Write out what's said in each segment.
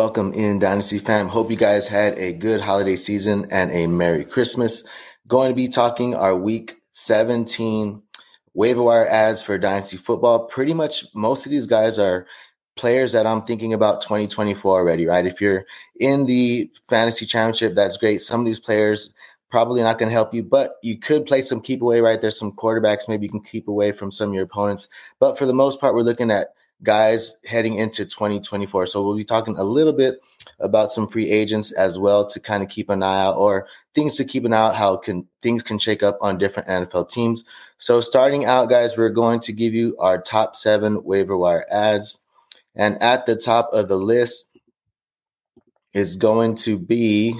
Welcome in Dynasty fam. Hope you guys had a good holiday season and a Merry Christmas. Going to be talking our week 17 waiver wire adds for Dynasty football. Pretty much most of these guys are players that I'm thinking about 2024 already, right? If you're in the fantasy championship, that's great. Some of these players probably not going to help you, but you could play some keep away, right? There's some quarterbacks maybe you can keep away from some of your opponents. But for the most part, we're looking at guys heading into 2024. So we'll be talking a little bit about some free agents as well to kind of keep an eye out or things to keep an eye out how can things can shake up on different NFL teams. So starting out guys, we're going to give you our top 7 waiver wire adds. And at the top of the list is going to be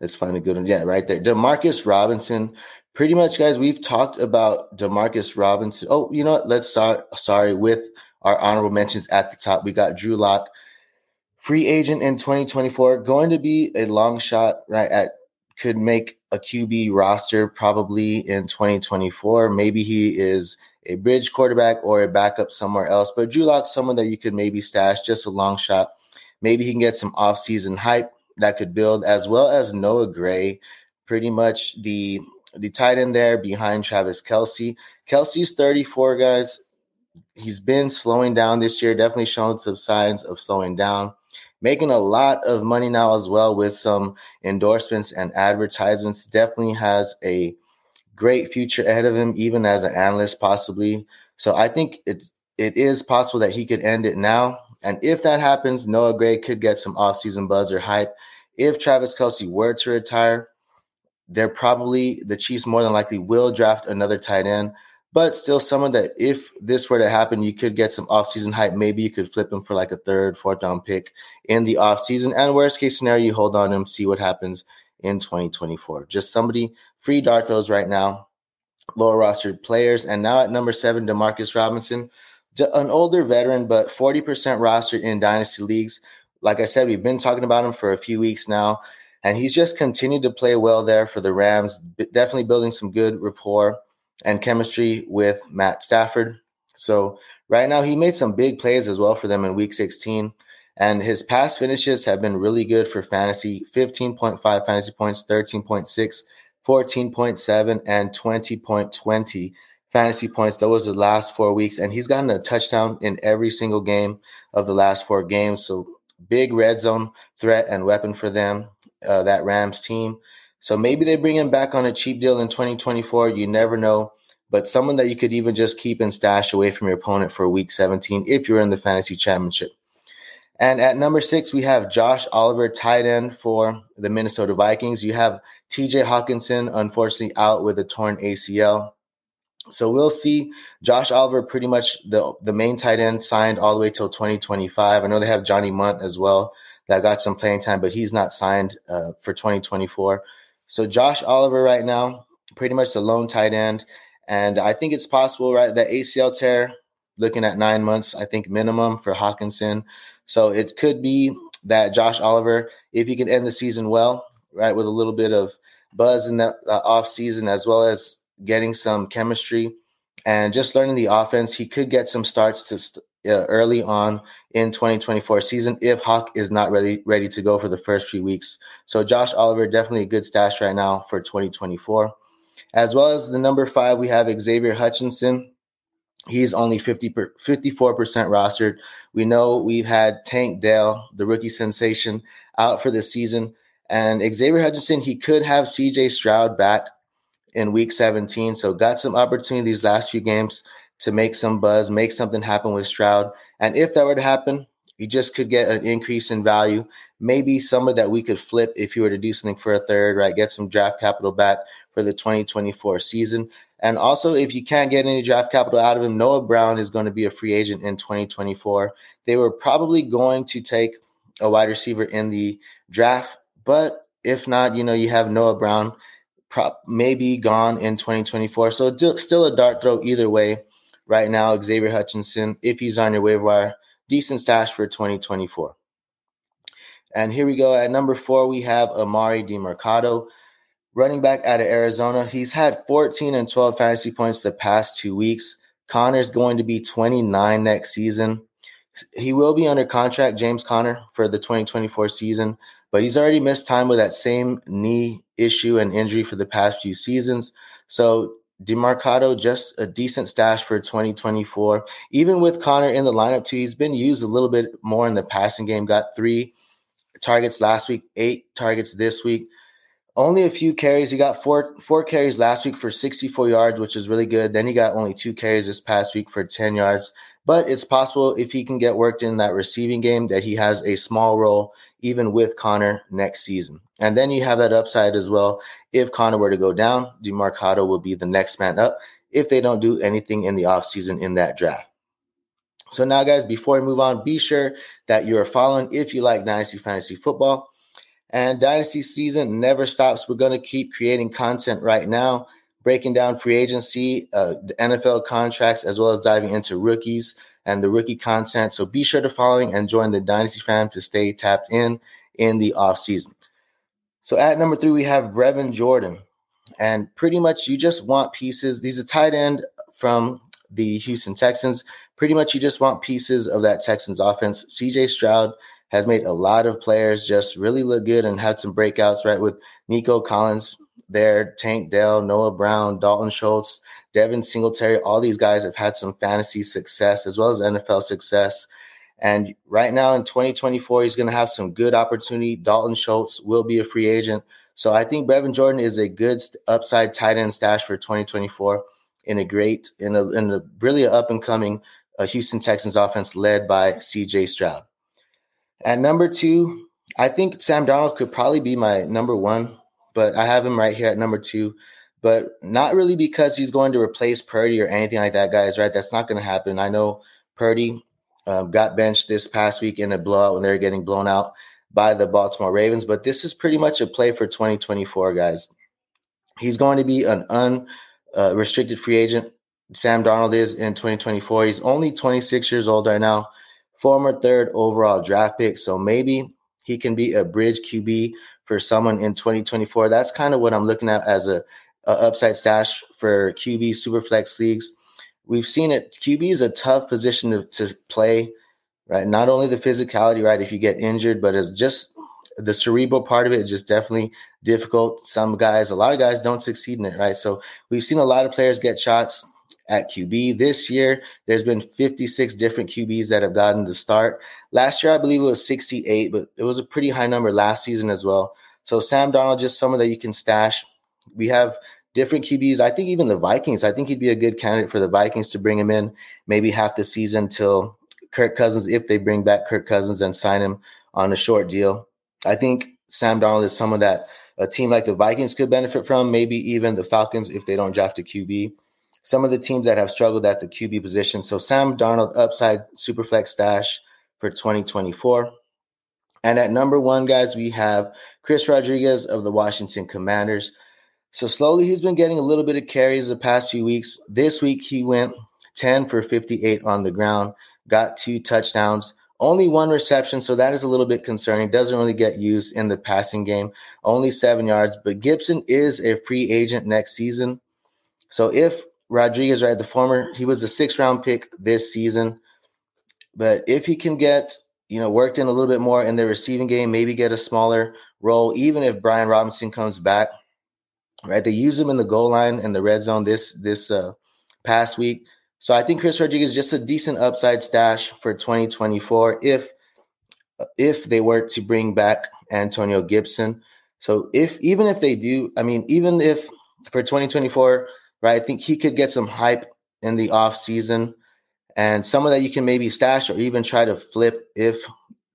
let's find a good one. Yeah, right there. Demarcus Robinson. Pretty much, guys, we've talked about Demarcus Robinson. Oh, you know what? Let's start. Sorry, with our honorable mentions at the top. We got Drew Lock, free agent in 2024, going to be a long shot, right? At could make a QB roster probably in 2024. Maybe he is a bridge quarterback or a backup somewhere else. But Drew Lock, someone that you could maybe stash, just a long shot. Maybe he can get some offseason hype that could build, as well as Noah Gray, pretty much the the tight end there behind Travis Kelce. Kelce's 34, guys he's been slowing down this year, definitely showing some signs of slowing down. Making a lot of money now as well with some endorsements and advertisements. Definitely has a great future ahead of him, even as an analyst, possibly. So I think it's it is possible that he could end it now. And if that happens, Noah Gray could get some offseason buzz or hype. If Travis Kelce were to retire, they're probably the Chiefs more than likely will draft another tight end but still someone that if this were to happen, you could get some offseason hype. Maybe you could flip him for like a third, fourth round pick in the offseason. And worst case scenario, you hold on to him, see what happens in 2024. Just somebody free dart throws right now, lower rostered players. And now at number seven, Demarcus Robinson, an older veteran, but 40% rostered in dynasty leagues. Like I said, we've been talking about him for a few weeks now, and he's just continued to play well there for the Rams, definitely building some good rapport and chemistry with Matt Stafford. So right now he made some big plays as well for them in week 16. And his past finishes have been really good for fantasy 15.5 fantasy points, 13.6, 14.7, and 20.20 fantasy points. That was the last four weeks. And he's gotten a touchdown in every single game of the last four games. So big red zone threat and weapon for them, uh, that Rams team. So maybe they bring him back on a cheap deal in 2024. You never know. But someone that you could even just keep and stash away from your opponent for week 17 if you're in the fantasy championship. And at number six, we have Josh Oliver, tight end for the Minnesota Vikings. You have TJ Hockenson, unfortunately, out with a torn ACL. So we'll see Josh Oliver pretty much the, the main tight end signed all the way till 2025. I know they have Johnny Mundt as well that got some playing time, but he's not signed uh, for 2024. So Josh Oliver right now, pretty much the lone tight end. And I think it's possible, right? That ACL tear, looking at nine months, I think minimum for Hockenson. So it could be that Josh Oliver, if he can end the season well, right, with a little bit of buzz in the uh, off season, as well as getting some chemistry and just learning the offense, he could get some starts to st- uh, early on in 2024 season if Hawk is not ready ready to go for the first few weeks. So Josh Oliver definitely a good stash right now for 2024. As well as the number five, we have Xavier Hutchinson. He's only 50 per, 54% rostered. We know we've had Tank Dell, the rookie sensation, out for the season. And Xavier Hutchinson, he could have CJ Stroud back in week 17. So got some opportunities last few games to make some buzz, make something happen with Stroud. And if that were to happen, you just could get an increase in value. Maybe someone that we could flip if you were to do something for a third, right? Get some draft capital back for the 2024 season. And also, if you can't get any draft capital out of him, Noah Brown is going to be a free agent in 2024. They were probably going to take a wide receiver in the draft, but if not, you know, you have Noah Brown prop maybe gone in 2024. So still a dart throw either way right now, Xavier Hutchinson, if he's on your waiver wire, decent stash for 2024. And here we go. At number four, we have Emari Demercado, running back out of Arizona. He's had 14 and 12 fantasy points the past two weeks. Conner's going to be 29 next season. He will be under contract, James Conner, for the 2024 season, but he's already missed time with that same knee issue and injury for the past few seasons. So Demercado, just a decent stash for 2024. Even with Conner in the lineup, too, he's been used a little bit more in the passing game. Got three targets last week, eight targets this week. Only a few carries. He got four four carries last week for 64 yards, which is really good. Then he got only two carries this past week for 10 yards. But it's possible if he can get worked in that receiving game that he has a small role even with Conner next season. And then you have that upside as well. If Conner were to go down, Demercado will be the next man up if they don't do anything in the offseason in that draft. So now, guys, before we move on, be sure that you're following if you like Dynasty Fantasy Football. And Dynasty season never stops. We're going to keep creating content right now breaking down free agency, uh, the NFL contracts, as well as diving into rookies and the rookie content. So be sure to following and join the Dynasty fam to stay tapped in in the off season. So at number three, we have Brevin Jordan. And pretty much you just want pieces. These are tight end from the Houston Texans. Pretty much you just want pieces of that Texans offense. CJ Stroud has made a lot of players just really look good and had some breakouts, right? With Nico Collins there, Tank Dell, Noah Brown, Dalton Schultz, Devin Singletary. All these guys have had some fantasy success as well as NFL success. And right now in 2024, he's going to have some good opportunity. Dalton Schultz will be a free agent. So I think Brevin Jordan is a good upside tight end stash for 2024 in a great, in a, in a really up and coming uh, Houston Texans offense led by CJ Stroud. At number two, I think Sam Darnold could probably be my number one but I have him right here at number two. But not really because he's going to replace Purdy or anything like that, guys. Right? That's not going to happen. I know Purdy uh, got benched this past week in a blowout when they were getting blown out by the Baltimore Ravens. But this is pretty much a play for 2024, guys. He's going to be an unrestricted uh, free agent. Sam Darnold is in 2024. He's only 26 years old right now, former third overall draft pick. So maybe he can be a bridge QB for someone in 2024. That's kind of what I'm looking at as a, a upside stash for QB superflex leagues. We've seen it. QB is a tough position to, to play, right? Not only the physicality, right? If you get injured, but it's just the cerebral part of it is just definitely difficult. Some guys, a lot of guys don't succeed in it, right? So we've seen a lot of players get shots at QB. This year, there's been 56 different QBs that have gotten the start. Last year, I believe it was 68, but it was a pretty high number last season as well. So Sam Darnold, just someone that you can stash. We have different QBs. I think even the Vikings, I think he'd be a good candidate for the Vikings to bring him in maybe half the season till Kirk Cousins, if they bring back Kirk Cousins and sign him on a short deal. I think Sam Darnold is someone that a team like the Vikings could benefit from, maybe even the Falcons if they don't draft a QB some of the teams that have struggled at the QB position. So Sam Darnold upside superflex stash for 2024. And at number one, guys, we have Chris Rodriguez of the Washington Commanders. So slowly he's been getting a little bit of carries the past few weeks. This week he went 10 for 58 on the ground, got two touchdowns, only one reception. So that is a little bit concerning. Doesn't really get used in the passing game, only seven yards. But Gibson is a free agent next season. So if Rodriguez, right? The former, he was a six round pick this season. But if he can get, you know, worked in a little bit more in the receiving game, maybe get a smaller role, even if Brian Robinson comes back, right? They use him in the goal line and the red zone this this uh, past week. So I think Chris Rodriguez is just a decent upside stash for 2024 if if they were to bring back Antonio Gibson. So if even if they do, I mean, even if for 2024 right? I think he could get some hype in the off season and someone that you can maybe stash or even try to flip if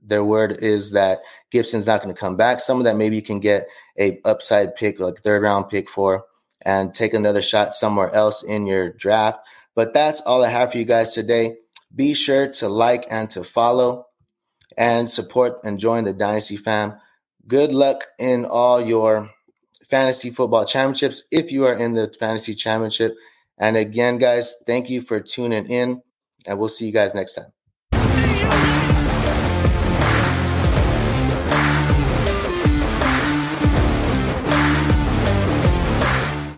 their word is that Gibson's not going to come back. Someone that maybe you can get a upside pick, like third round pick for, and take another shot somewhere else in your draft. But that's all I have for you guys today. Be sure to like and to follow and support and join the Dynasty fam. Good luck in all your fantasy football championships if you are in the fantasy championship. And again, guys, thank you for tuning in, and we'll see you guys next time.